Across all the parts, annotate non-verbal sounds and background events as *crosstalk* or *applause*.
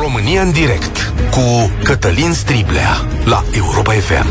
România în direct cu Cătălin Striblea la Europa FM.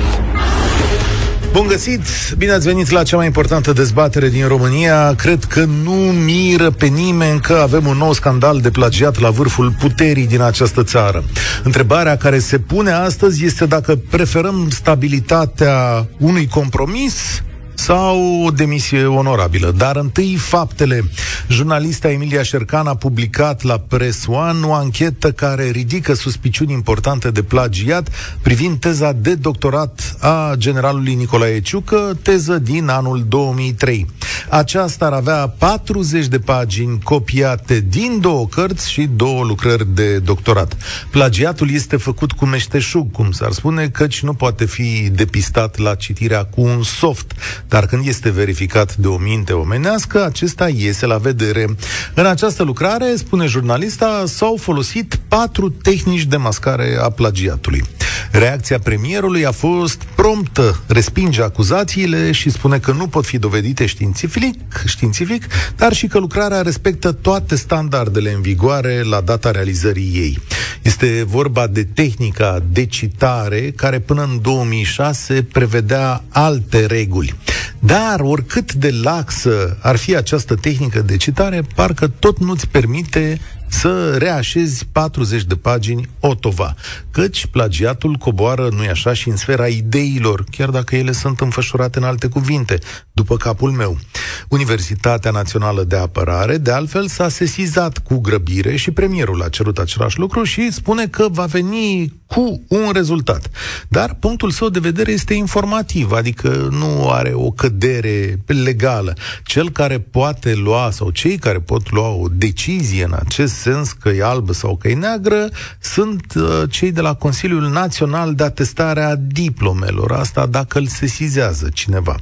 Bun găsit! Bine ați venit la cea mai importantă dezbatere din România. Cred că nu miră pe nimeni că avem un nou scandal de plagiat la vârful puterii din această țară. Întrebarea care se pune astăzi este dacă preferăm stabilitatea unui compromis sau o demisie onorabilă. Dar întâi faptele. Jurnalista Emilia Șercan a publicat la Press One o anchetă care ridică suspiciuni importante de plagiat privind teza de doctorat a generalului Nicolae Ciucă, teză din anul 2003. Aceasta ar avea 40 de pagini copiate din două cărți și două lucrări de doctorat. Plagiatul este făcut cu meșteșug, cum s-ar spune, căci nu poate fi depistat la citirea cu un soft dar când este verificat de o minte omenească, acesta iese la vedere. În această lucrare, spune jurnalista, s-au folosit patru tehnici de mascare a plagiatului. Reacția premierului a fost promptă, respinge acuzațiile și spune că nu pot fi dovedite științific, științific, dar și că lucrarea respectă toate standardele în vigoare la data realizării ei. Este vorba de tehnica de citare care până în 2006 prevedea alte reguli. Dar oricât de laxă ar fi această tehnică de citare, parcă tot nu-ți permite să reașezi 40 de pagini otova. Căci plagiatul coboară, nu-i așa, și în sfera ideilor, chiar dacă ele sunt înfășurate în alte cuvinte, după capul meu. Universitatea Națională de Apărare, de altfel, s-a sesizat cu grăbire și premierul a cerut același lucru și spune că va veni cu un rezultat. Dar punctul său de vedere este informativ, adică nu are o cădere legală. Cel care poate lua, sau cei care pot lua o decizie în acest sens că e albă sau că e neagră, sunt uh, cei de la Consiliul Național de Atestare a Diplomelor. Asta dacă îl sesizează cineva.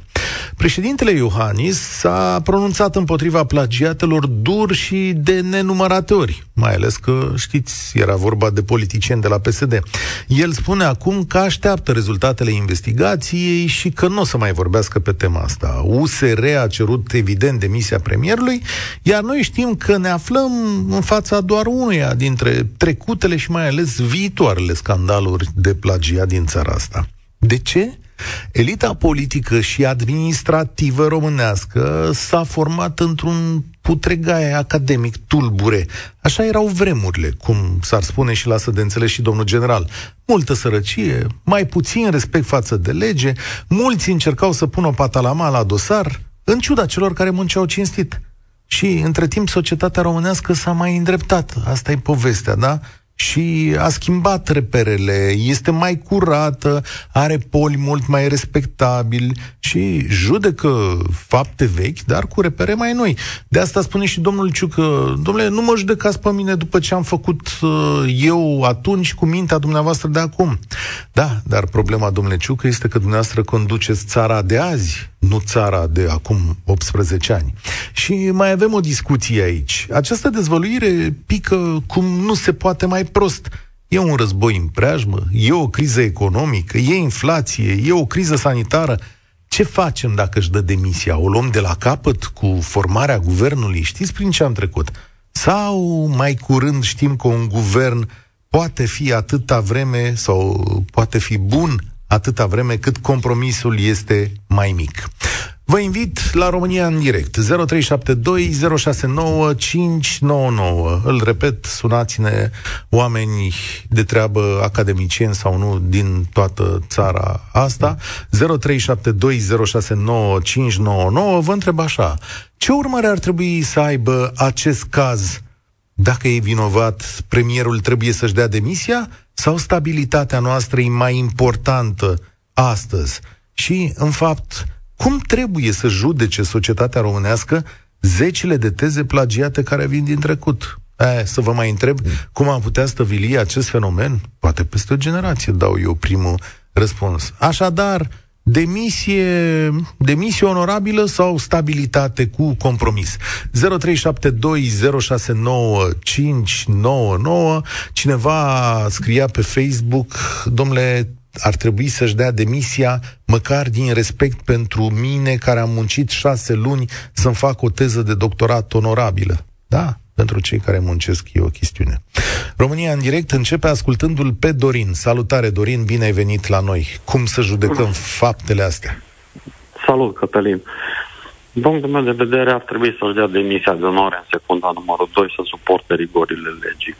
Președintele Iohannis s-a pronunțat împotriva plagiatelor dur și de nenumărate ori, mai ales că, știți, era vorba de politicieni de la PSD. El spune acum că așteaptă rezultatele investigației și că nu o să mai vorbească pe tema asta. USR a cerut evident demisia premierului, iar noi știm că ne aflăm în fața doar unuia dintre trecutele și mai ales viitoarele scandaluri de plagiat din țara asta. De ce? Elita politică și administrativă românească s-a format într-un putregaie academic tulbure. Așa erau vremurile, cum s-ar spune și lasă de înțeles și domnul general. Multă sărăcie, mai puțin respect față de lege, mulți încercau să pună o patalama la dosar, în ciuda celor care munceau cinstit. Și, între timp, societatea românească s-a mai îndreptat. Asta e povestea, da? Și a schimbat reperele, este mai curată, are poli mult mai respectabili și judecă fapte vechi, dar cu repere mai noi. De asta spune și domnul Ciucă, domnule, nu mă judecați pe mine după ce am făcut uh, eu atunci cu mintea dumneavoastră de acum. Da, dar problema, domnule Ciucă, este că dumneavoastră conduceți țara de azi, nu țara de acum 18 ani. Și mai avem o discuție aici. Această dezvăluire pică cum nu se poate mai prost. E un război în preajmă, e o criză economică, e inflație, e o criză sanitară. Ce facem dacă își dă demisia? O luăm de la capăt cu formarea guvernului? Știți prin ce am trecut? Sau mai curând știm că un guvern poate fi atâta vreme sau poate fi bun atâta vreme cât compromisul este mai mic. Vă invit la România în direct. 0372069599. Îl repet, sunați-ne oameni de treabă, academicieni sau nu, din toată țara asta. 0372069599. Vă întreb așa. Ce urmări ar trebui să aibă acest caz? Dacă e vinovat, premierul trebuie să-și dea demisia? Sau stabilitatea noastră e mai importantă astăzi? Și, în fapt, cum trebuie să judece societatea românească zecile de teze plagiate care vin din trecut? E, să vă mai întreb cum am putea stăvili acest fenomen? Poate peste o generație dau eu primul răspuns. Așadar, demisie, demisie onorabilă sau stabilitate cu compromis. 0372069599 Cineva scria pe Facebook, domnule, ar trebui să-și dea demisia măcar din respect pentru mine care am muncit șase luni să-mi fac o teză de doctorat onorabilă. Da, pentru cei care muncesc e o chestiune. România în direct începe ascultându-l pe Dorin. Salutare, Dorin, bine ai venit la noi. Cum să judecăm faptele astea? Salut, Cătălin. Din punctul meu de vedere, ar trebui să-și dea demisia de onoare în secunda numărul 2 să suporte rigorile legii.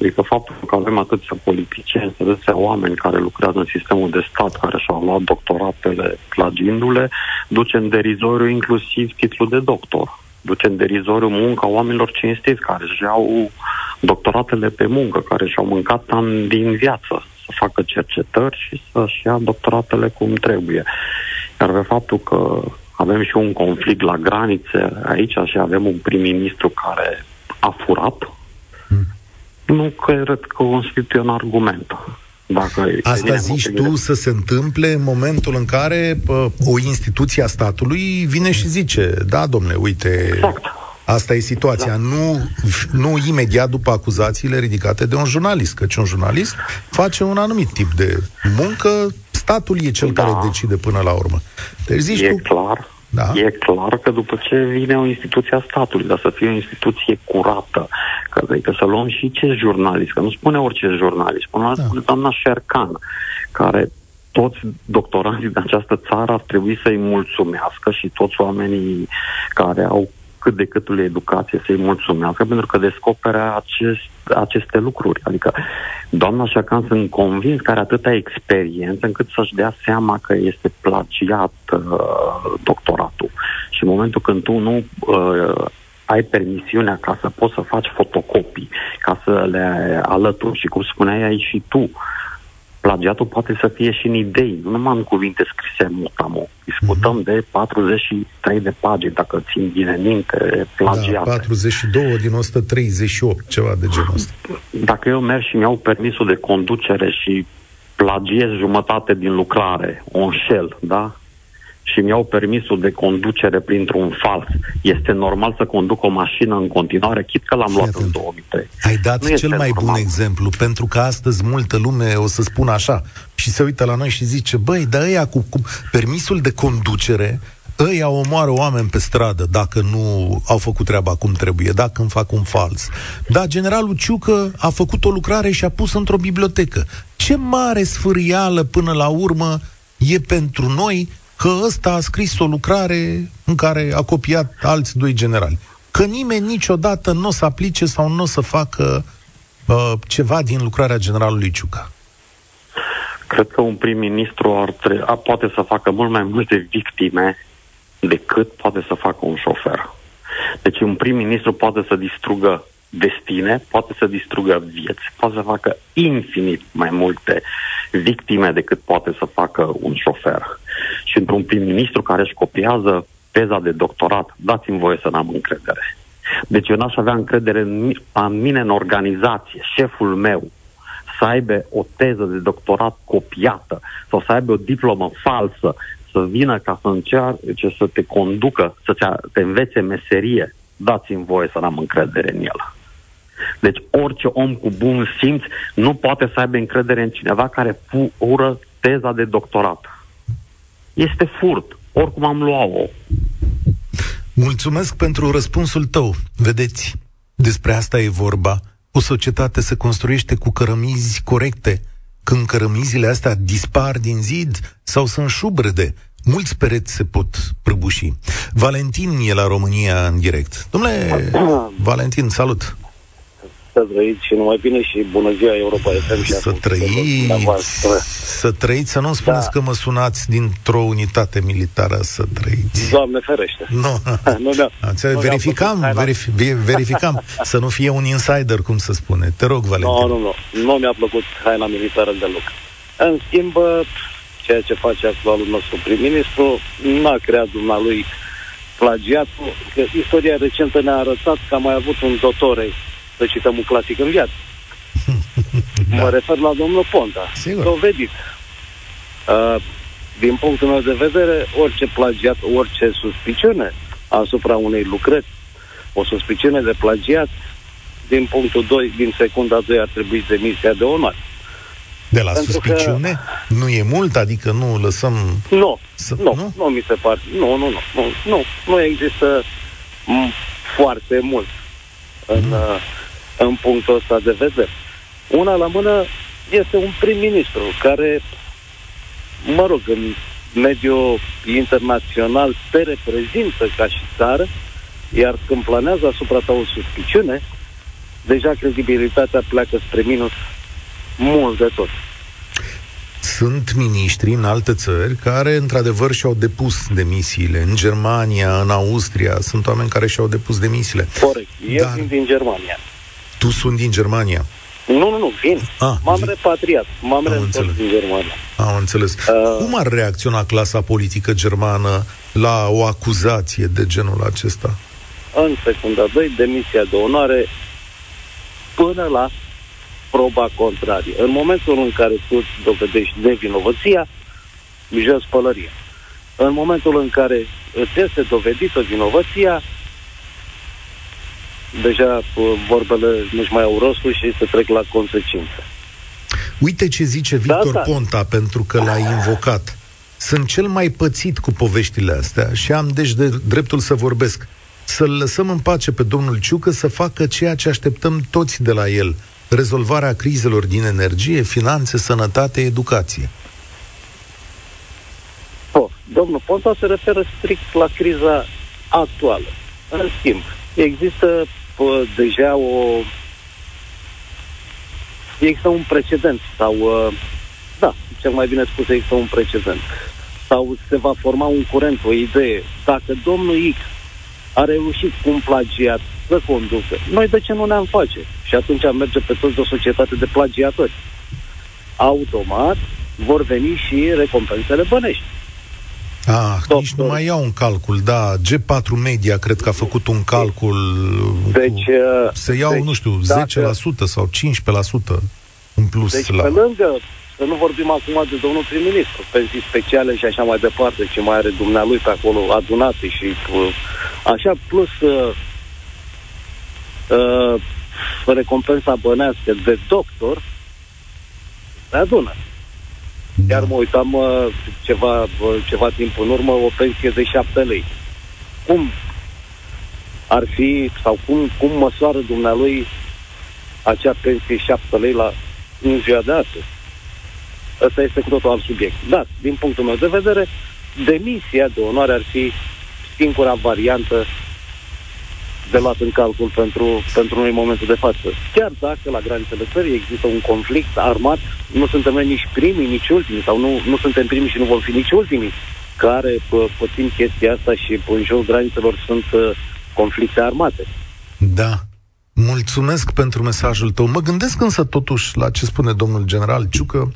Adică faptul că avem atâția politicieni, atâția oameni care lucrează în sistemul de stat, care și-au luat doctoratele plagindu-le, duce în derizoriu inclusiv titlul de doctor. Duce în derizoriu munca oamenilor cinstiți care își iau doctoratele pe muncă, care și-au mâncat ani din viață să facă cercetări și să-și ia doctoratele cum trebuie. Iar pe faptul că avem și un conflict la granițe aici și avem un prim-ministru care a furat. Hmm. Nu cred că constituie un argument. Dacă Asta zici tu să se întâmple în momentul în care pă, o instituție a statului vine și zice, da, domnule, uite, exact. asta e situația. Da. Nu, nu imediat după acuzațiile ridicate de un jurnalist, căci un jurnalist face un anumit tip de muncă statul e cel da. care decide până la urmă. Deci zici e tu... clar. Da. E clar că după ce vine o instituție a statului, dar să fie o instituție curată, că, adică să luăm și ce jurnalist, că nu spune orice jurnalist, spune, da. spune doamna Șercan, care toți doctoranții din această țară ar trebui să-i mulțumească și toți oamenii care au cât de câtul educație să-i mulțumească pentru că descoperă acest, aceste lucruri. Adică doamna Șacan sunt convins că are atâta experiență încât să-și dea seama că este plagiat uh, doctoratul. Și în momentul când tu nu uh, ai permisiunea ca să poți să faci fotocopii, ca să le alături și cum spuneai ai și tu, uh, plagiatul poate să fie și în idei, nu numai în cuvinte scrise mutamo. Discutăm mm-hmm. de 43 de pagini, dacă țin bine minte, plagiate. Da, 42 din 138, ceva de genul ăsta. Dacă eu merg și mi-au permisul de conducere și plagiez jumătate din lucrare, o înșel, da? Și mi-au permisul de conducere printr-un fals, este normal să conduc o mașină în continuare, chit că l-am luat în 2003. Ai dat nu cel mai normal. bun exemplu, pentru că astăzi multă lume o să spună așa și se uită la noi și zice, băi, dar ăia cu, cu permisul de conducere, ăia omoară oameni pe stradă dacă nu au făcut treaba cum trebuie, dacă îmi fac un fals. Dar generalul Ciucă a făcut o lucrare și a pus într-o bibliotecă. Ce mare sfârială până la urmă e pentru noi că ăsta a scris o lucrare în care a copiat alți doi generali. Că nimeni niciodată nu o să aplice sau nu o să facă uh, ceva din lucrarea generalului Ciuca. Cred că un prim-ministru ar tre- a, poate să facă mult mai multe victime decât poate să facă un șofer. Deci un prim-ministru poate să distrugă destine, poate să distrugă vieți, poate să facă infinit mai multe victime decât poate să facă un șofer. Și într-un prim-ministru care își copiază teza de doctorat, dați-mi voie să n-am încredere. Deci eu n-aș avea încredere în, în mine în organizație, șeful meu, să aibă o teză de doctorat copiată sau să aibă o diplomă falsă, să vină ca să încerce să te conducă, să te învețe meserie, dați-mi voie să n-am încredere în el. Deci orice om cu bun simț nu poate să aibă încredere în cineva care fură teza de doctorat. Este furt. Oricum am luat-o. Mulțumesc pentru răspunsul tău. Vedeți, despre asta e vorba. O societate se construiește cu cărămizi corecte. Când cărămizile astea dispar din zid sau sunt șubrede, mulți pereți se pot prăbuși. Valentin e la România în direct. Domnule *clears throat* Valentin, salut! Să trăiți și numai bine și bună ziua Europa FM și Să trăiți, să trăiți, să nu spuneți da. că mă sunați dintr-o unitate militară să trăiți. Doamne ferește. Nu, *laughs* nu, nu verificam, verifi, verificam să nu fie un insider, cum se spune. Te rog, Valentin. Nu, nu, nu, nu mi-a plăcut haina militară deloc. În schimb, ceea ce face actualul nostru prim-ministru, n-a creat dumnealui plagiatul, că istoria recentă ne-a arătat că a mai avut un dotore să cităm un clasic în viață. *laughs* da. Mă refer la domnul Ponta. Sigur. Dovedit. Uh, din punctul meu de vedere, orice plagiat, orice suspiciune asupra unei lucrări, o suspiciune de plagiat, din punctul 2, din secunda 2 ar trebui demisia de onoare. De la Pentru suspiciune? Că... Nu e mult? Adică nu lăsăm... Nu, să... nu, nu, nu mi se pare. Nu, nu, nu, nu, nu, nu există m- foarte mult. în, mm. În punctul ăsta de vedere. Una la mână este un prim-ministru care, mă rog, în mediul internațional te reprezintă ca și țară, iar când planează asupra ta o suspiciune, deja credibilitatea pleacă spre minus mult de tot. Sunt miniștri în alte țări care, într-adevăr, și-au depus demisiile. În Germania, în Austria, sunt oameni care și-au depus demisiile. Corect. Eu Dar... vin din Germania. Tu sunt din Germania? Nu, nu, nu, vin. Ah, M-am vin. repatriat. M-am reîntors din Germania. Am înțeles. Uh, Cum ar reacționa clasa politică germană la o acuzație de genul acesta? În secunda 2, demisia de onoare până la proba contrarie. În momentul în care tu dovedești nevinovăția, jos pălăria. În momentul în care îți este dovedită vinovăția, deja vorbele nu-și mai au rostul și se trec la consecințe. Uite ce zice da, Victor da, da. Ponta, pentru că l-a invocat. Sunt cel mai pățit cu poveștile astea și am deci de dreptul să vorbesc. Să-l lăsăm în pace pe domnul Ciucă să facă ceea ce așteptăm toți de la el. Rezolvarea crizelor din energie, finanțe, sănătate, educație. Oh, domnul Ponta se referă strict la criza actuală. În schimb, există uh, deja o există un precedent sau uh, da, cel mai bine spus există un precedent sau se va forma un curent, o idee. Dacă domnul X a reușit cu un plagiat să conducă, noi de ce nu ne-am face? Și atunci am merge pe toți de o societate de plagiatori. Automat vor veni și recompensele bănești. Ah, Doctor. nici nu mai iau un calcul, da. G4 Media cred că a făcut un calcul. Deci, cu, uh, se iau, deci, nu știu, dacă, 10% sau 15% în plus. Deci, la... pe lângă, să nu vorbim acum de domnul prim-ministru, pensii speciale și așa mai departe, ce mai are dumnealui pe acolo adunate și uh, așa, plus uh, uh, recompensa bănească de doctor, se adună. Iar mă uitam uh, ceva, uh, ceva timp în urmă, o pensie de 7 lei. Cum ar fi, sau cum, cum măsoară dumnealui acea pensie 7 lei la în ziua de astăzi? Ăsta este cu totul alt subiect. Dar, din punctul meu de vedere, demisia de onoare ar fi singura variantă de luat în calcul pentru, pentru noi în momentul de față. Chiar dacă la granițele țării există un conflict armat, nu suntem noi nici primii, nici ultimii, sau nu, nu suntem primii și nu vom fi nici ultimii care pățim chestia asta și în jurul granițelor sunt uh, conflicte armate. Da. Mulțumesc pentru mesajul tău. Mă gândesc însă totuși la ce spune domnul general Ciucă,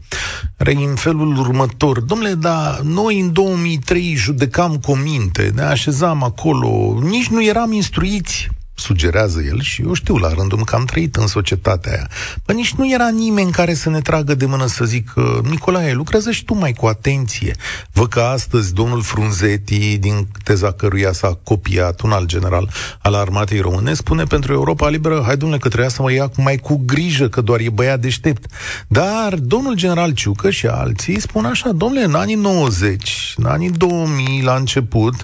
are în felul următor. Domnule, da, noi în 2003 judecam cominte, ne așezam acolo, nici nu eram instruiți sugerează el și eu știu la rândul că am trăit în societatea aia. Bă, nici nu era nimeni care să ne tragă de mână să zic Nicolae, lucrează și tu mai cu atenție. Văd că astăzi domnul Frunzeti, din teza căruia s-a copiat un alt general al armatei române, spune pentru Europa Liberă, hai domnule că trebuia să mă ia mai cu grijă, că doar e băiat deștept. Dar domnul general Ciucă și alții spun așa, domnule, în anii 90, în anii 2000, la început,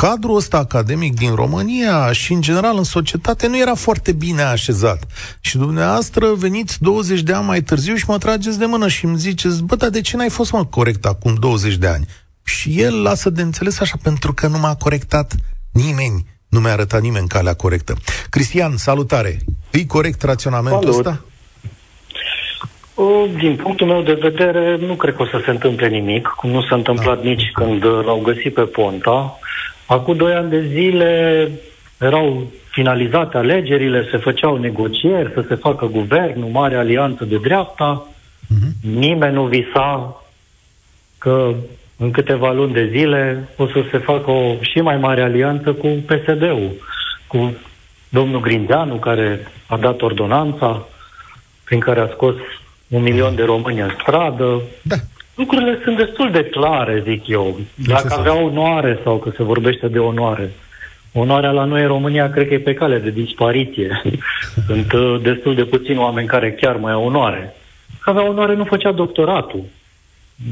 cadrul ăsta academic din România și, în general, în societate nu era foarte bine așezat. Și dumneavoastră veniți 20 de ani mai târziu și mă trageți de mână și îmi ziceți, bă, dar de ce n-ai fost, mă, corect acum 20 de ani? Și el lasă de înțeles așa, pentru că nu m-a corectat nimeni. Nu mi-a arătat nimeni calea corectă. Cristian, salutare! Fii corect raționamentul Salut. ăsta? Din punctul meu de vedere, nu cred că o să se întâmple nimic, cum nu s-a întâmplat da. nici când l-au găsit pe Ponta. Acum doi ani de zile erau finalizate alegerile, se făceau negocieri, să se facă guvern, o mare alianță de dreapta. Uh-huh. Nimeni nu visa că în câteva luni de zile o să se facă o și mai mare alianță cu PSD-ul, cu domnul Grindeanu, care a dat ordonanța prin care a scos un milion de români în stradă. Da. Lucrurile sunt destul de clare, zic eu. Dacă avea onoare sau că se vorbește de onoare. Onoarea la noi în România cred că e pe cale de dispariție. *laughs* Sunt uh, destul de puțini oameni care chiar mai au onoare. Că avea onoare nu făcea doctoratul.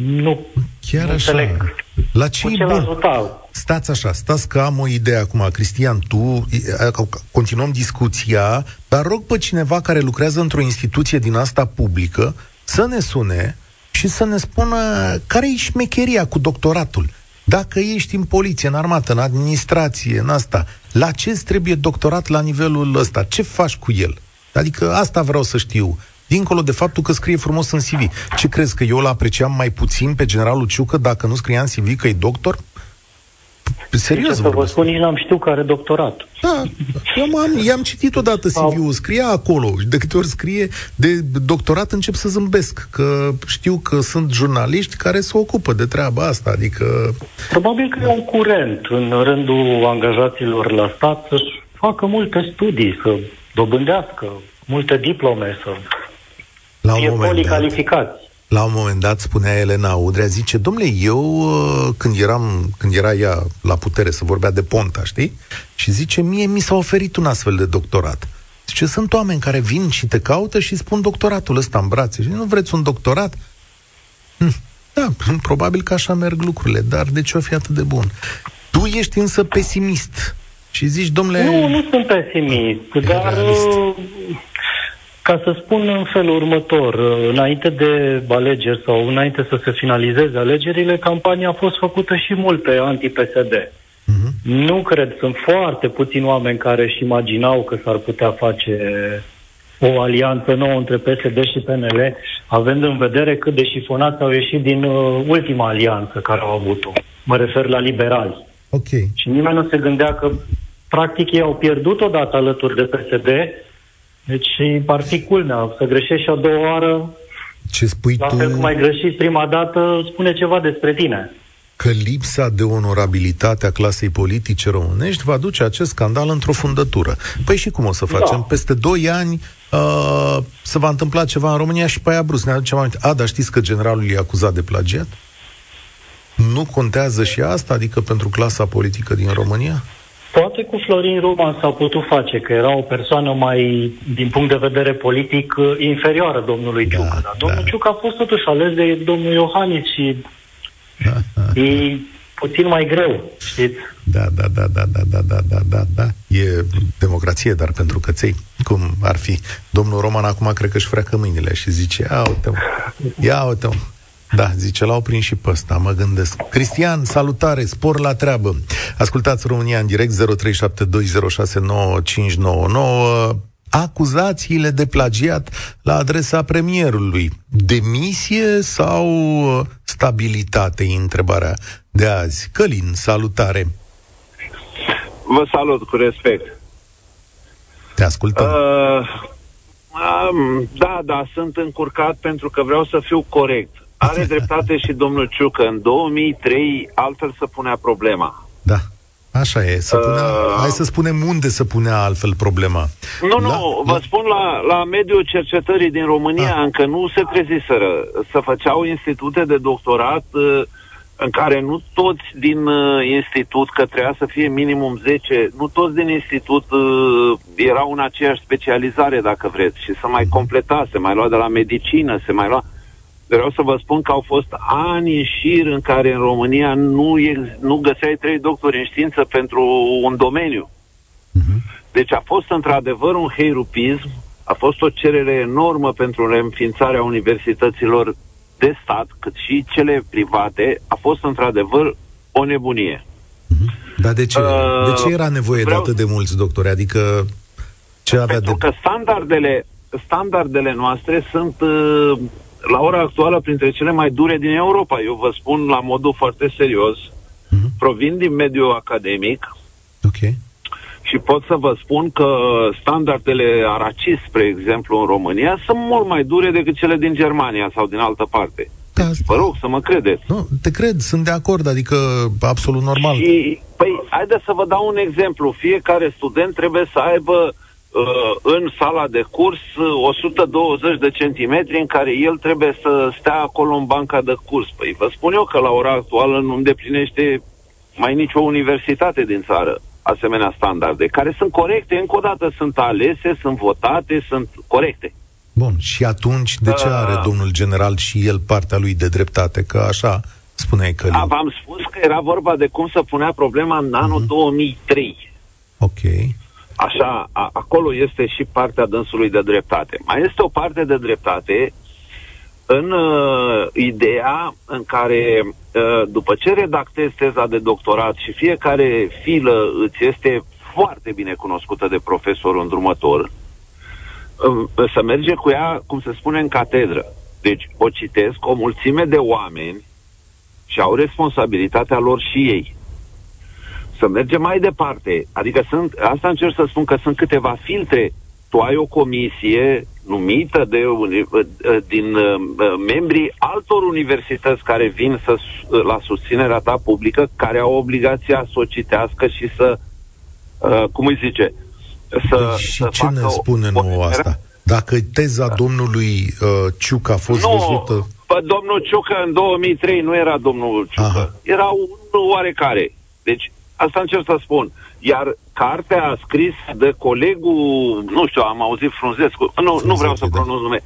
Nu Chiar nu așa. înțeleg. La ce Cu e ce bun? ajuta? Stați așa, stați că am o idee acum. Cristian, tu, e, continuăm discuția, dar rog pe cineva care lucrează într-o instituție din asta publică să ne sune și să ne spună care e șmecheria cu doctoratul. Dacă ești în poliție, în armată, în administrație, în asta, la ce îți trebuie doctorat la nivelul ăsta? Ce faci cu el? Adică asta vreau să știu. Dincolo de faptul că scrie frumos în CV. Ce crezi că eu l apreciam mai puțin pe generalul Ciucă dacă nu scria în CV că e doctor? Serios Sincer să vă vorbesc. spun, nici n-am știut că are doctorat. Da, eu am, i-am citit odată CV-ul, scria acolo și de câte ori scrie de doctorat încep să zâmbesc, că știu că sunt jurnaliști care se ocupă de treaba asta, adică... Probabil că e un curent în rândul angajaților la stat să facă multe studii, să dobândească multe diplome, să La un fie moment dat, policalificați. La un moment dat spunea Elena Udrea, zice, domnule, eu uh, când eram, când era ea la putere, să vorbea de Ponta, știi? Și zice, mie mi s-a oferit un astfel de doctorat. Zice, sunt oameni care vin și te caută și spun doctoratul ăsta în brațe. Și nu vreți un doctorat? Hm, Da, *laughs* probabil că așa merg lucrurile, dar de ce o fi atât de bun? Tu ești însă pesimist și zici, domnule... Nu, nu sunt pesimist, E dar realist. Uh, ca să spun în felul următor, uh, înainte de alegeri sau înainte să se finalizeze alegerile, campania a fost făcută și mult pe anti-PSD. Mhm. Nu cred, sunt foarte puțini oameni care își imaginau că s-ar putea face o alianță nouă între PSD și PNL, având în vedere cât de șifonați au ieșit din uh, ultima alianță care au avut-o. Mă refer la liberali. Ok. Și nimeni nu se gândea că, practic, ei au pierdut odată alături de PSD, deci ar fi culmea. Să greșești și a doua oară, Ce spui la tu... fel cum ai greșit prima dată, spune ceva despre tine. că lipsa de onorabilitate a clasei politice românești va duce acest scandal într-o fundătură. Păi și cum o să facem? Da. Peste 2 ani uh, se va întâmpla ceva în România și pe aia brusc ne aducem aminte. A, dar știți că generalul e acuzat de plagiat? Nu contează și asta, adică pentru clasa politică din România? Poate cu Florin Roman s-a putut face, că era o persoană mai, din punct de vedere politic, uh, inferioară domnului Da, Ciucă. Dar domnul da. Ciucă a fost totuși ales de domnul Iohannis și *laughs* e puțin mai greu, știți? Da, da, da, da, da, da, da, da, da, da. E democrație, dar pentru căței. Cum ar fi? Domnul Roman acum cred că își freacă mâinile și zice, ia uite ia uite Da, zice, l-au prins și pe ăsta, mă gândesc. Cristian, salutare, spor la treabă. Ascultați România în direct 0372069599 acuzațiile de plagiat la adresa premierului. Demisie sau uh, stabilitate, e întrebarea de azi. Călin, salutare. Vă salut cu respect. Te ascultăm. Uh, um, da, da, sunt încurcat pentru că vreau să fiu corect. Are dreptate și domnul Ciucă. În 2003 altfel se punea problema. Da. Așa e. Să punea, Uh. hai să spunem unde să punea altfel problema. Nu, nu, La- vă spun la, la mediul cercetării din România Ah. încă nu se treziseră. Să făceau institute de doctorat uh, în care nu toți din uh, institut, că trebuia să fie minimum 10, nu toți din institut uh, erau în aceeași specializare, dacă vreți, și să mai completa, se mai lua de la medicină, se mai lua... Vreau să vă spun că au fost ani în șir în care în România nu, ex- nu găseai trei doctori în știință pentru un domeniu. Deci a fost într-adevăr un heirupism, a fost o cerere enormă pentru reînființarea universităților de stat, cât și cele private, a fost într-adevăr o nebunie. Dar de ce? Uh, de ce era nevoie vreau- de atât de mulți doctori? Adică ce avea Pentru de... că standardele, standardele noastre sunt uh, la ora actuală printre cele mai dure din Europa. Eu vă spun la modul foarte serios, Mhm. provin din mediul academic, Ok. Și pot să vă spun că standardele Aracis, spre exemplu, în România, sunt mult mai dure decât cele din Germania sau din altă parte. Da, Vă rog să mă credeți. nu, te cred, sunt de acord, adică absolut normal. Și, păi, haideți să vă dau un exemplu. Fiecare student trebuie să aibă uh, în sala de curs uh, 120 de centimetri în care el trebuie să stea acolo în banca de curs. Păi vă spun eu că la ora actuală nu îndeplinește mai nicio universitate din țară asemenea standarde, care sunt corecte, încă o dată sunt alese, sunt votate, sunt corecte. Bun, și atunci de ce Uh. are domnul general și el partea lui de dreptate? Că așa spuneai că... A, v-am spus că era vorba de cum să punea problema în anul uh-huh. 2003. Ok. Așa, a, acolo este și partea dânsului de dreptate. Mai este o parte de dreptate în uh, ideea în care uh, după ce redactezi teza de doctorat și fiecare filă îți este foarte bine cunoscută de profesorul îndrumător, uh, să merge cu ea, cum se spune, în catedră. Deci o citesc o mulțime de oameni și au responsabilitatea lor și ei. Să mergem mai departe. Adică sunt, asta încerc să spun că sunt câteva filtre. Tu ai o comisie numită de, din uh, membrii altor universități care vin să, la susținerea ta publică, care au obligația să o citească și să, uh, cum îi zice, să, deci, și să ce ne spune nouă asta? Dacă teza domnului uh, Ciuc a fost nu, văzută... Pă, domnul Ciucă în 2003 nu era domnul Ciucă. Aha. Era un oarecare. Deci, asta încerc să spun. Iar cartea scrisă de colegul, nu știu, am auzit Frunzescu, nu, Frunzescu, nu vreau să da. pronunț nume,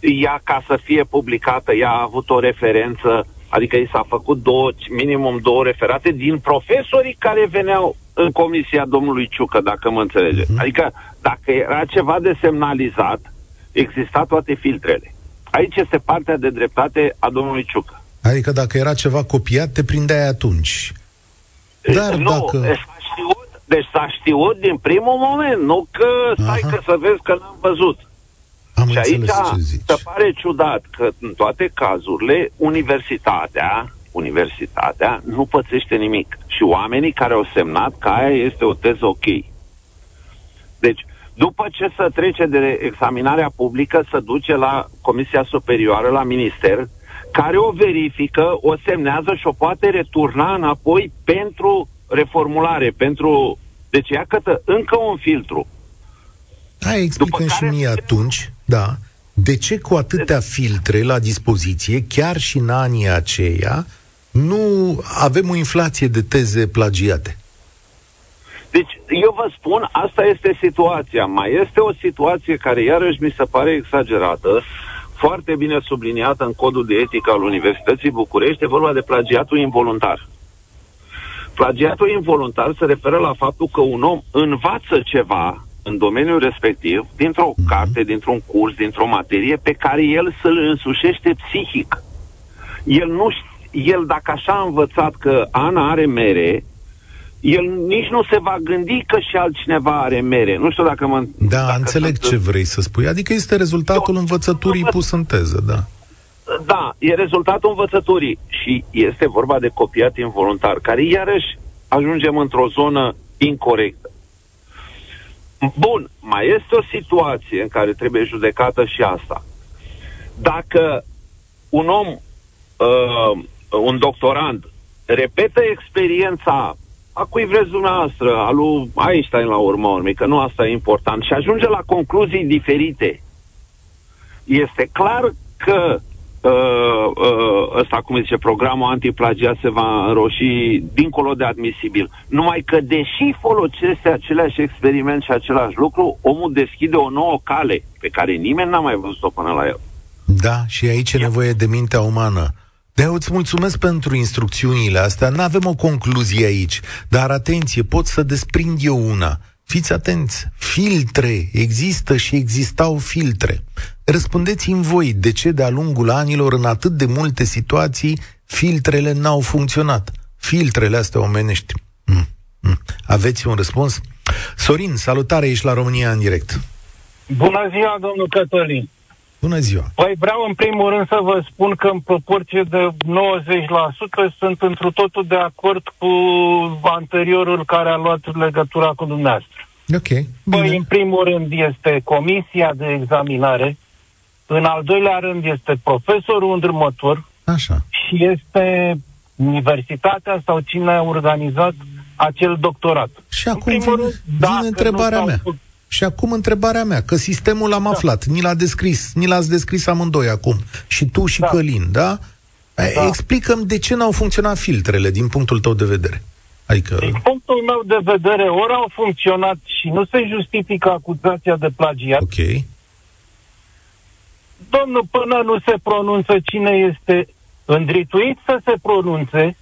ea ca să fie publicată, ea a avut o referență, adică i s-a făcut două, minimum două referate din profesorii care veneau în comisia domnului Ciucă, dacă mă înțelege. Uh-huh. Adică, dacă era ceva de semnalizat, exista toate filtrele. Aici este partea de dreptate a domnului Ciucă. Adică dacă era ceva copiat, te prindeai atunci. Dar nu, dacă... s-a știut, deci s-a știut din primul moment, nu că stai Aha. că să vezi că n-am văzut. Am și aici ce zici. se pare ciudat că în toate cazurile universitatea, universitatea nu pățește nimic. Și oamenii care au semnat că aia este o teză ok. Deci, după ce se trece de examinarea publică, se duce la Comisia Superioară, la Minister, care o verifică, o semnează și o poate returna înapoi pentru reformulare, pentru... Deci, iată, încă un filtru. Hai, explică și mie atunci, da, de ce cu atâtea filtre la dispoziție, chiar și în anii aceia, nu avem o inflație de teze plagiate? Deci, eu vă spun, asta este situația. Mai este o situație care, iarăși, mi se pare exagerată, foarte bine subliniată în codul de etică al Universității București, e vorba de plagiatul involuntar. Plagiatul involuntar se referă la faptul că un om învață ceva în domeniul respectiv, dintr-o mhm. carte, dintr-un curs, dintr-o materie, pe care el să-l însușește psihic. El nu el dacă așa a învățat că Ana are mere, el nici nu se va gândi că și altcineva are mere. Nu știu dacă mă... Da, dacă înțeleg sunt... ce vrei să spui. Adică este rezultatul Eu, învățăturii învăț... pus în teză, da. Da, e rezultatul învățăturii și este vorba de copiat involuntar, care iarăși ajungem într-o zonă incorrectă. Bun, mai este o situație în care trebuie judecată și asta. Dacă un om, uh, un doctorand, repetă experiența a cui vreți dumneavoastră, a lui Einstein la urmă urmei, că nu asta e important, și ajunge la concluzii diferite, este clar că uh, uh, ăsta, cum zice, programul antiplagiat se va înroși dincolo de admisibil. Numai că, deși folosește aceleași experiment și același lucru, omul deschide o nouă cale pe care nimeni n-a mai văzut-o până la el. Da, și aici e nevoie de mintea umană. De îți mulțumesc pentru instrucțiunile astea. Nu avem o concluzie aici, dar atenție, pot să desprind eu una. Fiți atenți, filtre, există și existau filtre. Răspundeți-mi voi de ce de-a lungul anilor, în atât de multe situații, filtrele n-au funcționat. Filtrele astea omenești. Mm, mm. Aveți un răspuns? Sorin, salutare, ești la România în direct. Bună ziua, domnul Cătălin. Bună ziua! Păi vreau în primul rând să vă spun că în proporție de 90% sunt într totul de acord cu anteriorul care a luat legătura cu dumneavoastră. Ok. Bine. Păi în primul rând este comisia de examinare, în al doilea rând este profesorul îndrumător Așa. și este universitatea sau cine a organizat acel doctorat. Și acum vine, rând, vine întrebarea mea. Făcut, și acum întrebarea mea, că sistemul l-am da. aflat, ni l-a descris, ni l-ați descris amândoi acum, și tu și da. Călin, da? da? Explicăm de ce n-au funcționat filtrele din punctul tău de vedere. Adică... Din punctul meu de vedere, ori au funcționat și nu se justifică acuzația de plagiat. Ok. Domnul, până nu se pronunță cine este îndrituit să se pronunțe,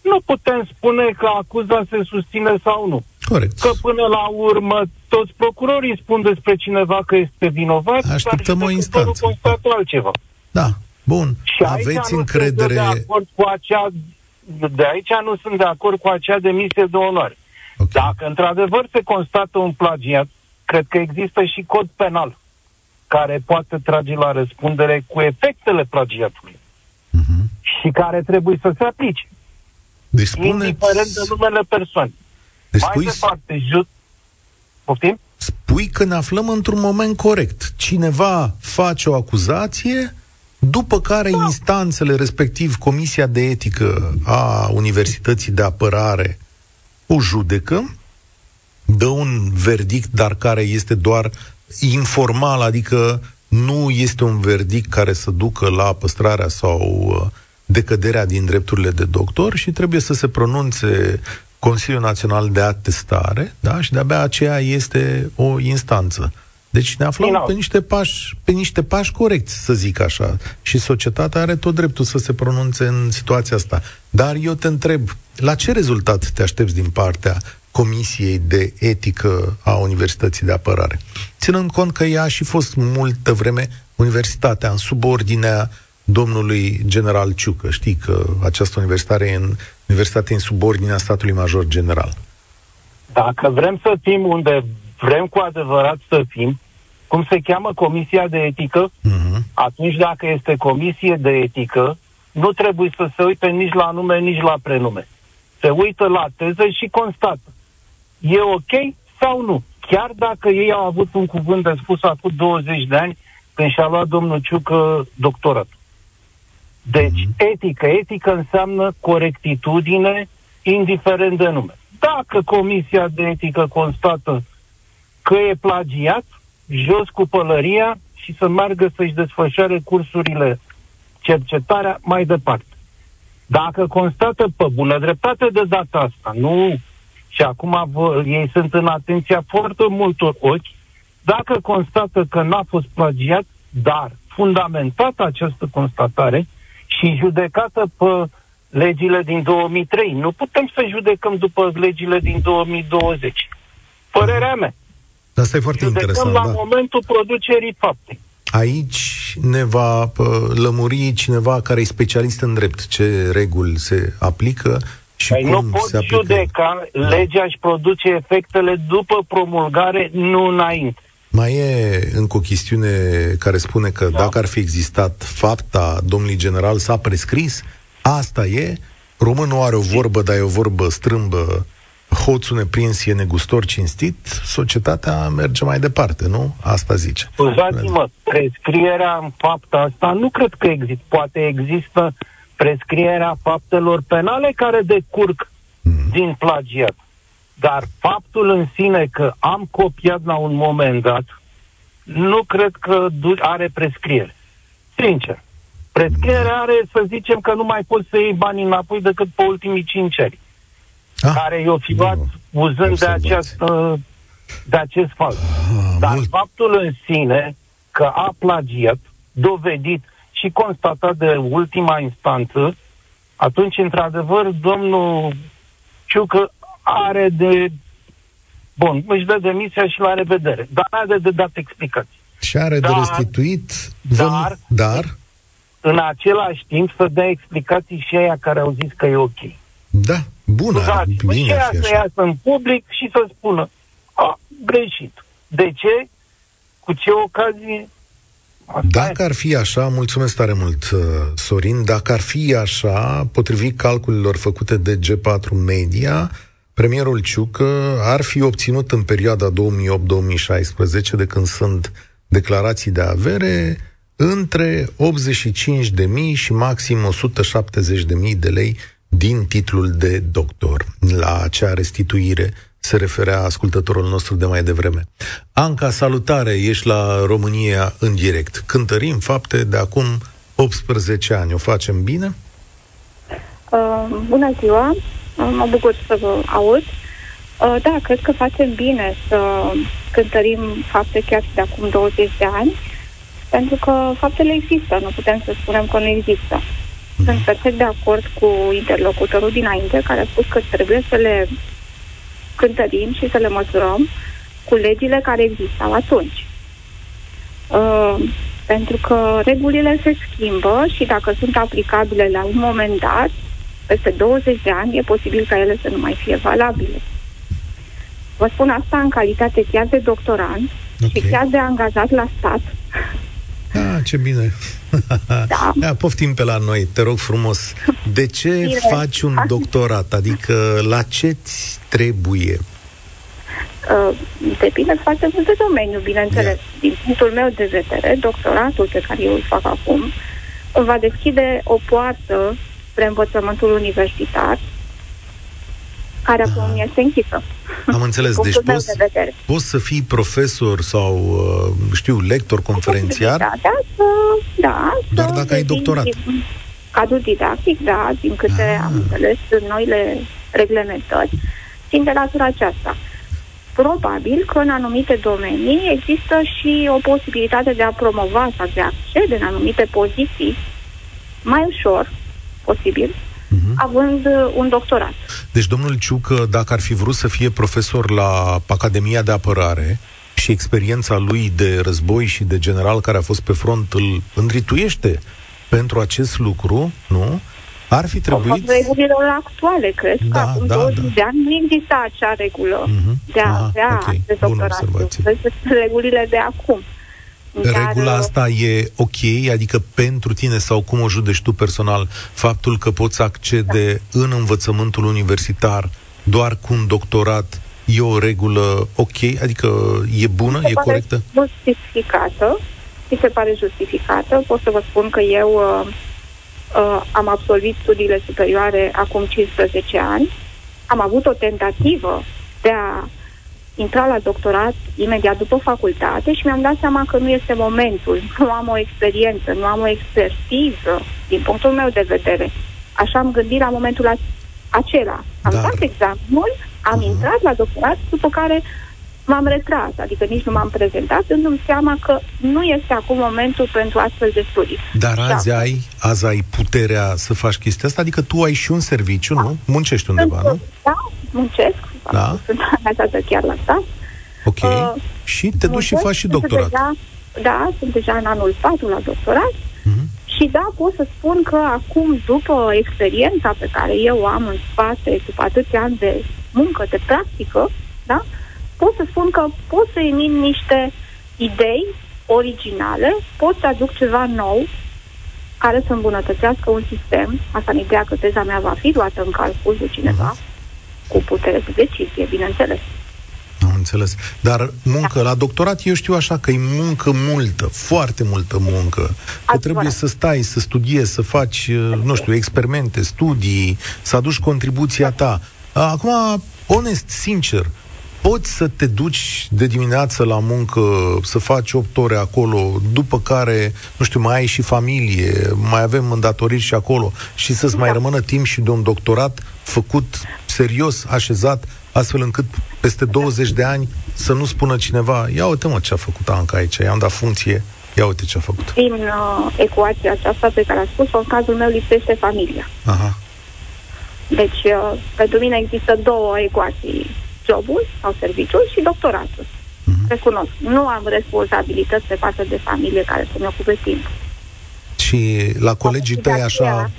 nu putem spune că acuza se susține sau nu. Corect. Că până la urmă toți procurorii spun despre cineva că este vinovat, Așteptăm dar o instanță. constată altceva. Da, bun. Și aici Aveți nu încredere... Sunt de, acord cu acea, de aici nu sunt de acord cu acea demisie de onoare. Ok. Dacă într-adevăr se constată un plagiat, cred că există și cod penal care poate trage la răspundere cu efectele plagiatului Mhm. și care trebuie să se aplice, Deci spuneți... indiferent de numele persoanei. Deci Mai spui, departe, jud... Poftim? spui că ne aflăm într-un moment corect. Cineva face o acuzație, după care Da. instanțele, respectiv Comisia de Etică a Universității de Apărare, o judecă, dă un verdict, dar care este doar informal, adică nu este un verdict care să ducă la păstrarea sau uh, decăderea din drepturile de doctor și trebuie să se pronunțe Consiliul Național de Atestare, da? și de-abia aceea este o instanță. Deci ne aflăm Final. pe niște pași, pe niște pași corecți, să zic așa. Și societatea are tot dreptul să se pronunțe în situația asta. Dar eu te întreb, la ce rezultat te aștepți din partea Comisiei de Etică a Universității de Apărare? Ținând cont că ea a și fost multă vreme universitatea în subordinea domnului general Ciucă. Știi că această universitate e în, universitate e în subordinea statului major general. Dacă vrem să fim unde vrem cu adevărat să fim, cum se cheamă Comisia de Etică, Uh-huh. atunci dacă este Comisie de Etică, nu trebuie să se uite nici la nume, nici la prenume. Se uită la teză și constată. E ok sau nu? Chiar dacă ei au avut un cuvânt de spus acum 20 de ani, când și-a luat domnul Ciucă doctorat. Deci, etică. Etică înseamnă corectitudine, indiferent de nume. Dacă Comisia de Etică constată că e plagiat, jos cu pălăria și să meargă să-și desfășoare cursurile, cercetarea mai departe. Dacă constată pe bună dreptate de data asta, nu, și acum vă, ei sunt în atenția foarte multor ochi, dacă constată că n-a fost plagiat, dar fundamentată această constatare și judecată pe legile din 2003. Nu putem să judecăm după legile din 2020. Părerea mea. Asta e foarte Judecăm interesant, la da. momentul producerii faptei. Aici ne va pă, lămuri cineva care e specialist în drept ce reguli se aplică și Păi cum nu pot se aplică. judeca, legea își produce efectele după promulgare, nu înainte. Mai e încă o chestiune care spune că Da. dacă ar fi existat fapta domnului general s-a prescris, asta e, românul are o vorbă, dar e o vorbă strâmbă, hoțul neprins e negustor cinstit, societatea merge mai departe, nu? Asta zice. Scuzați-mă, prescrierea în fapta asta nu cred că există. Poate există prescrierea faptelor penale care decurg Mm. din plagiat. Dar faptul în sine că am copiat la un moment dat, nu cred că du- are prescriere. Sincer. Prescrierea are, să zicem, că nu mai poți să iei bani înapoi decât pe ultimii cinci ani. Ah, care i-au fi luat nu. uzând de, Observați. această, de acest fals. ah, Dar mult. faptul în sine că a plagiat, dovedit și constatat de ultima instanță, atunci, într-adevăr, domnul Ciucă are de... Bun, își dă demisia și la revedere. Dar are de dat explicații. Și are de Dar- restituit... dar- dar În același timp să dea explicații și aia care au zis că e ok. da, bun, ar, Scuzați-mă, și bine aia ar fi să așa. iasă în public și să spună a, greșit. De ce? Cu ce ocazie? Asta e. Dacă ar fi așa, mulțumesc tare mult, uh, Sorin, dacă ar fi așa, potrivit calculelor făcute de G4 Media, premierul Ciucă ar fi obținut în perioada 2008-2016, de când sunt declarații de avere, între 85.000 și maxim 170.000 de lei din titlul de doctor. La acea restituire se referea ascultătorul nostru de mai devreme. Anca, salutare, ești la România în direct. Cântărim fapte de acum 18 ani. O facem bine? Uh, bună ziua, uh, mă bucur să vă aud. Uh, da, cred că facem bine să cântărim fapte chiar și de acum 20 de ani, pentru că faptele există, nu putem să spunem că nu există. Mm-hmm. Sunt perfect de acord cu interlocutorul dinainte, care a spus că trebuie să le cântărim și să le măsurăm cu legile care existau atunci. Uh, pentru că regulile se schimbă și dacă sunt aplicabile la un moment dat, peste 20 de ani, e posibil ca ele să nu mai fie valabile. Vă spun asta în calitate chiar de doctorant okay. și chiar de angajat la stat. Ah, ce bine! *laughs* Da. Ia, poftim pe la noi, te rog frumos. De ce Bine. faci un doctorat? Adică la ce ți trebuie? Uh, depinde foarte mult de domeniu, bineînțeles. Yeah. Din punctul meu de vedere, doctoratul pe care eu îl fac acum va deschide o poartă spre învățământul universitar care acum Aha. este închisă. Am înțeles. Deci poți, de poți să fii profesor sau, uh, știu, lector, conferențiar? Da, da, da. Doar dacă ai doctorat. Cadrul didactic, da, din câte ah. am înțeles noile reglementări, țin de latura aceasta. Probabil că în anumite domenii există și o posibilitate de a promova sau de a accede în anumite poziții mai ușor, posibil, uh-huh. având uh, un doctorat. Deci domnul Ciucă, dacă ar fi vrut să fie profesor la Academia de Apărare și experiența lui de război și de general care a fost pe front îl îndrituiește pentru acest lucru, nu? Ar fi trebuit... regulile actuale, cred da, că acum da, 20 da. de ani nu exista acea regulă uh-huh. de a Aha, avea okay. acest doctorat. Regulile de acum. Regula uh, asta e ok? Adică pentru tine sau cum o judești tu personal faptul că poți accede da. în învățământul universitar doar cu un doctorat e o regulă ok? Adică e bună, e corectă? justificată. Mi se pare justificată. Pot să vă spun că eu uh, uh, am absolvit studiile superioare acum 15 ani. Am avut o tentativă de a intra la doctorat imediat după facultate și mi-am dat seama că nu este momentul, *laughs* nu am o experiență, nu am o expertiză din punctul meu de vedere. Așa am gândit la momentul acela. Am Dar... dat examenul, am uh-huh. intrat la doctorat, după care m-am retras, adică nici nu m-am prezentat, dându-mi seama că nu este acum momentul pentru astfel de studii. Dar azi da. ai, azi ai puterea să faci chestia asta? Adică tu ai și un serviciu, da. nu? Muncești undeva, nu? Da, muncesc, da? sunt angajată chiar la stat. Ok. Uh, și te duci și faci și doctorat. Deja, da, sunt deja în anul 4 la doctorat. Uh-huh. Și da, pot să spun că acum, după experiența pe care eu o am în spate, după atâția ani de muncă, de practică, da, pot să spun că pot să emit niște idei originale, pot să aduc ceva nou care să îmbunătățească un sistem, asta în ideea că teza mea va fi luată în calcul de cineva, uh-huh cu putere de decizie, bineînțeles. Am înțeles. Dar muncă da. la doctorat, eu știu așa că e muncă multă, foarte multă muncă. Că Adevărat. trebuie să stai, să studiezi, să faci, nu știu, experimente, studii, să aduci contribuția ta. Acum, onest, sincer, poți să te duci de dimineață la muncă, să faci 8 ore acolo, după care, nu știu, mai ai și familie, mai avem îndatoriri și acolo, și să-ți da. mai rămână timp și de un doctorat făcut serios, așezat, astfel încât peste 20 de ani să nu spună cineva, ia uite mă ce a făcut Anca aici, i-am dat funcție, ia uite ce a făcut. Din uh, ecuația aceasta pe care a spus-o, în cazul meu lipsește familia. Aha. Deci, uh, pentru mine există două ecuații, jobul sau serviciul și doctoratul. Uh-huh. Recunosc. Nu am responsabilități pe partea de familie care să-mi ocupe timp. Și la colegii tăi așa,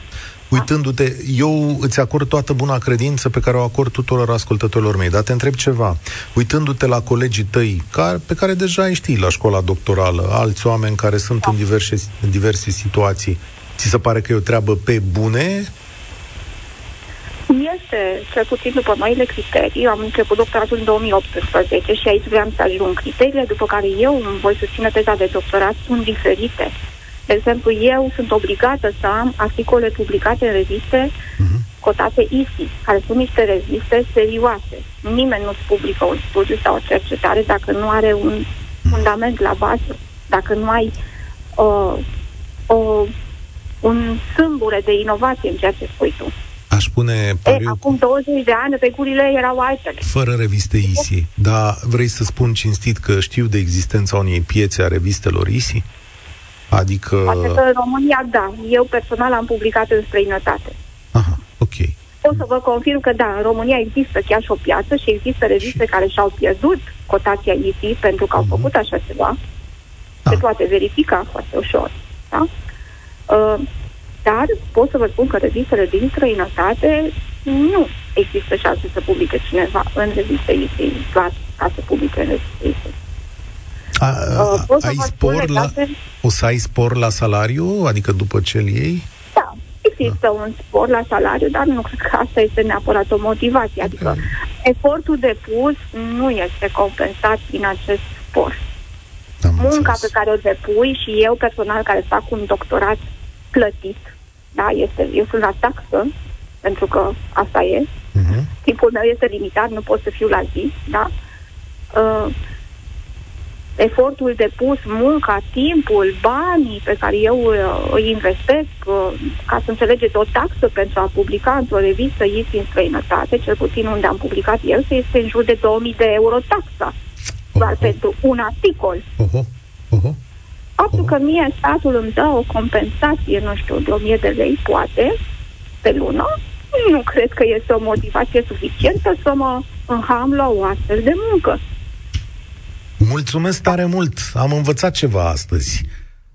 uitându-te, eu îți acord toată buna credință pe care o acord tuturor ascultătorilor mei, dar te întreb ceva. Uitându-te la colegii tăi, care, pe care deja îi știi la școala doctorală, alți oameni care sunt da. în diverse, în diverse situații, ți se pare că e o treabă pe bune este, cel puțin după noile criterii, am început doctoratul în 2018 și aici vreau să ajung. Criteriile după care eu îmi voi susține teza de doctorat sunt diferite. De exemplu, eu sunt obligată să am articole publicate în reviste uh-huh. cotate ISI, care sunt niște reviste serioase. Nimeni nu-ți publică un studiu sau o cercetare dacă nu are un fundament la bază, dacă nu ai uh, o, un sâmbure de inovație în ceea ce spui tu. Aș pune pariu... E, acum 20 de ani regulile erau altele. Fără reviste ISI. Dar vrei să spun cinstit că știu de existența unei piețe a revistelor ISI? Adică... Poate că în România, da. Eu personal am publicat în străinătate. Aha, ok. Pot să vă confirm că, da, în România există chiar și o piață și există reviste care și-au pierdut cotația ET pentru că au Mhm. făcut așa ceva. Da. Se poate verifica foarte ușor. Da? Uh, dar pot să vă spun că revistele din străinătate nu există șanse să publice cineva în reviste ET, doar ca să publice în reviste ET. A, Uh, pot să ai vă spun spor la, legate- o să ai spor la salariu? Adică după ce îl iei? Da, există un spor la salariu, dar nu cred că asta este neapărat o motivație. Adică Ok. efortul depus nu este compensat prin acest spor. Am Munca înțeles. pe care o depui și eu personal care fac un doctorat plătit, da, este, eu sunt la taxă, pentru că asta e, Mhm. timpul meu este limitat, nu pot să fiu la zi, da? Uh, efortul depus, munca, timpul, banii pe care eu uh, îi investesc, uh, ca să înțelegeți, o taxă pentru a publica într-o revistă IS în străinătate, cel puțin unde am publicat eu, este în jur de 2000 de euro taxa, doar Oho, pentru un articol. oho, oho. Faptul Oho. că mie statul îmi dă o compensație, nu știu, de 1000 de lei, poate, pe lună, nu cred că este o motivație suficientă să mă înham la o astfel de muncă. Mulțumesc tare mult! Am învățat ceva astăzi.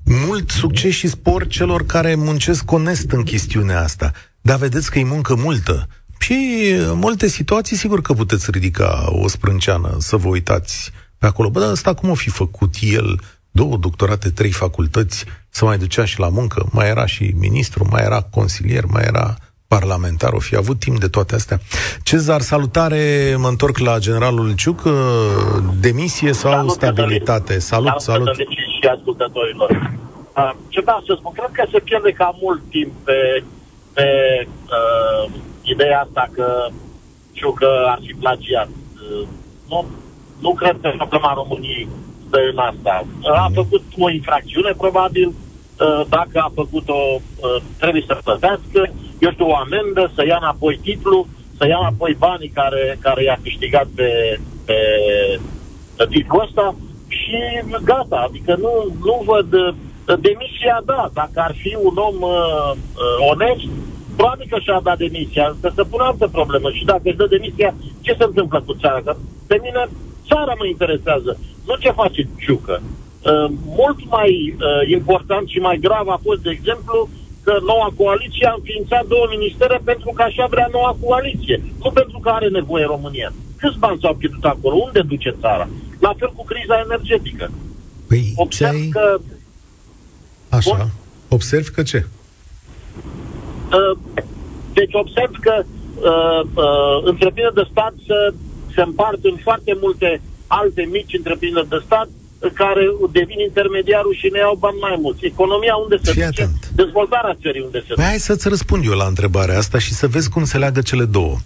Mult succes și spor celor care muncesc onest în chestiunea asta. Dar vedeți că e muncă multă. Și în multe situații, sigur că puteți ridica o sprânceană să vă uitați pe acolo. Bă, dar asta cum o fi făcut el? Două doctorate, trei facultăți, să mai ducea și la muncă. Mai era și ministru, mai era consilier, mai era parlamentar, o fi avut timp de toate astea. Cezar, salutare, mă întorc la generalul Ciuc, uh, demisie sau Salut, stabilitate? Salut, salut. Cătălin și ascultătorilor. Uh, ce vreau să spun, cred că se pierde cam mult timp pe, pe uh, ideea asta că Ciucă ar fi plagiat. Uh, nu, nu cred că problema României stă în asta. Uh, A făcut o infracțiune, probabil, uh, dacă a făcut-o, uh, trebuie să plătească, eu știu, o amendă, să ia înapoi titlul, să ia înapoi banii care, care i-a câștigat pe, pe, pe titlul ăsta și gata, adică nu, nu văd uh, demisia, da, dacă ar fi un om uh, uh, onest, probabil că și-a dat demisia, să se pună altă problemă și dacă își dă demisia, ce se întâmplă cu țara? Că pe mine țara mă interesează, nu ce face Ciucă. Uh, mult mai uh, important și mai grav a fost, de exemplu, că noua coaliție a înființat două ministere pentru că așa vrea noua coaliție, nu pentru că are nevoie România. Câți bani s-au pierdut acolo? Unde duce țara? La fel cu criza energetică. Păi, Observ ce-ai... că Așa. Observ că ce? Uh, deci observ că uh, uh, întreprinderi de stat se, se împart în foarte multe alte mici întreprinderi de stat uh, care devin intermediarul și ne iau bani mai mulți. Economia unde se Fii duce? atent. Dezvoltarea țării unde se Păi duce? hai să-ți răspund eu la întrebarea asta și să vezi cum se leagă cele două.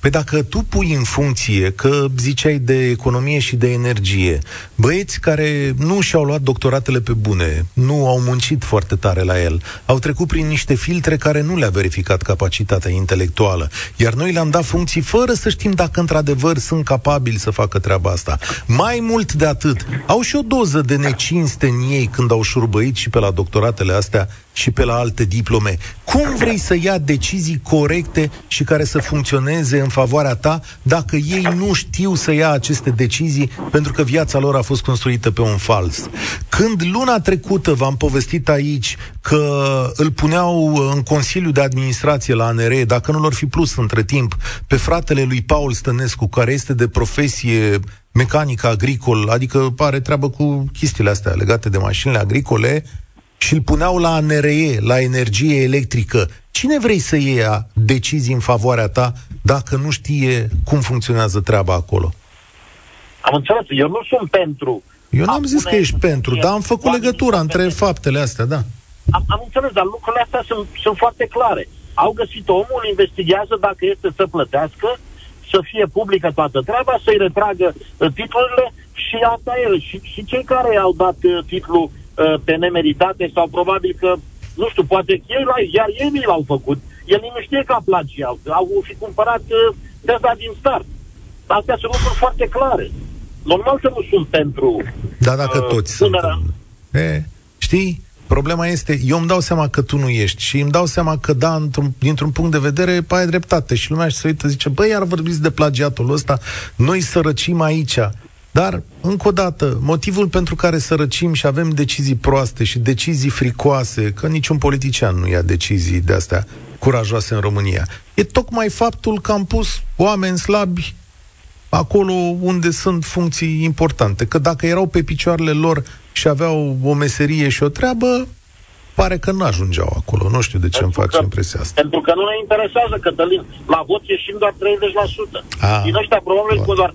Păi dacă tu pui în funcție că ziceai de economie și de energie, băieți care nu și-au luat doctoratele pe bune, nu au muncit foarte tare la el, au trecut prin niște filtre care nu le-a verificat capacitatea intelectuală, iar noi le-am dat funcții fără să știm dacă într-adevăr sunt capabili să facă treaba asta. Mai mult de atât, au și o doză de necinste în ei când au șurbăit și pe la doctoratele astea și pe la alte diplome. Cum vrei să ia decizii corecte și care să funcționeze în favoarea ta dacă ei nu știu să ia aceste decizii pentru că viața lor a fost construită pe un fals? Când luna trecută v-am povestit aici că îl puneau în Consiliu de Administrație la ANR, dacă nu l-ar fi plus între timp, pe fratele lui Paul Stănescu, care este de profesie mecanic agricol, adică pare treabă cu chestiile astea legate de mașinile agricole, și îl puneau la ANRE, la energie electrică. Cine vrei să ia decizii în favoarea ta dacă nu știe cum funcționează treaba acolo? Am înțeles, eu nu sunt pentru. Eu n-am a zis că pune ești în pentru, funcție dar am făcut oamenii legătura între competenți. faptele astea, da. Am, am înțeles, dar lucrurile astea sunt, sunt foarte clare. Au găsit omul, investigează dacă este să plătească, să fie publică toată treaba, să-i retragă uh, titlurile și asta e. Și, și cei care au dat uh, titlul uh, pe nemeritate sau probabil că, nu știu, poate ei, l iar ei mi l-au făcut. El nici nu știe că a plagiat. Au fi cumpărat uh, de asta din start. Astea sunt lucruri foarte clare. Normal că nu sunt pentru Dar dacă Uh, toți sunt... punerea- în- E, știi? Problema este, eu îmi dau seama că tu nu ești și îmi dau seama că, da, într-un, dintr-un punct de vedere, ai dreptate. Și lumea și se uită, zice, băi, iar vorbiți de plagiatul ăsta, noi sărăcim aici. Dar, încă o dată, motivul pentru care sărăcim și avem decizii proaste și decizii fricoase, că niciun politician nu ia decizii de astea curajoase în România, e tocmai faptul că am pus oameni slabi acolo unde sunt funcții importante. Că dacă erau pe picioarele lor și aveau o meserie și o treabă, pare că nu ajungeau acolo. Nu știu de ce pentru îmi face că, impresia asta. Pentru că nu ne interesează, Cătălin. La vot ieșim doar 30%. A, Din ăștia, probabil, cu doar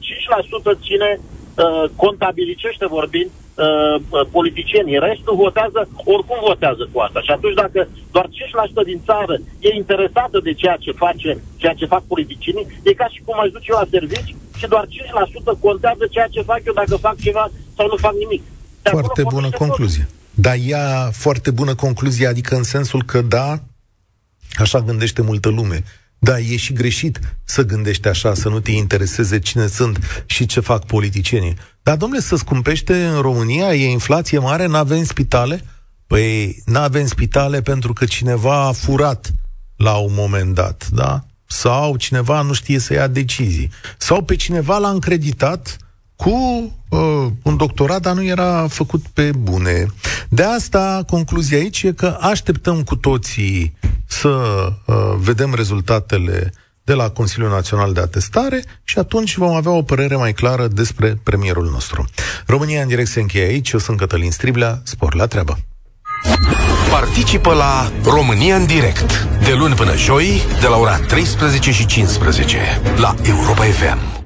5% ține uh, contabilicește vorbind, uh, uh, politicienii. Restul votează, oricum votează cu asta. Și atunci dacă doar 5% din țară e interesată de ceea ce face, ceea ce fac politicienii, e ca și cum aș duce eu la servici și doar 5% contează ceea ce fac eu dacă fac ceva sau nu fac nimic. De foarte bună concluzie. Tot. Dar ea foarte bună concluzie, adică în sensul că da, așa gândește multă lume. Da, e și greșit să gândești așa, să nu te intereseze cine sunt și ce fac politicienii. Dar, domnule, să scumpește în România, e inflație mare, n-avem spitale? Păi, n-avem spitale pentru că cineva a furat la un moment dat, da? Sau cineva nu știe să ia decizii. Sau pe cineva l-a încreditat cu uh, un doctorat, dar nu era făcut pe bune. De asta, concluzia aici e că așteptăm cu toții să uh, vedem rezultatele de la Consiliul Național de Atestare și atunci vom avea o părere mai clară despre premierul nostru. România în direct se încheie aici, eu sunt Cătălin Striblea, spor la treabă. Participă la România în direct, de luni până joi, de la ora 13 și 15, la Europa FM.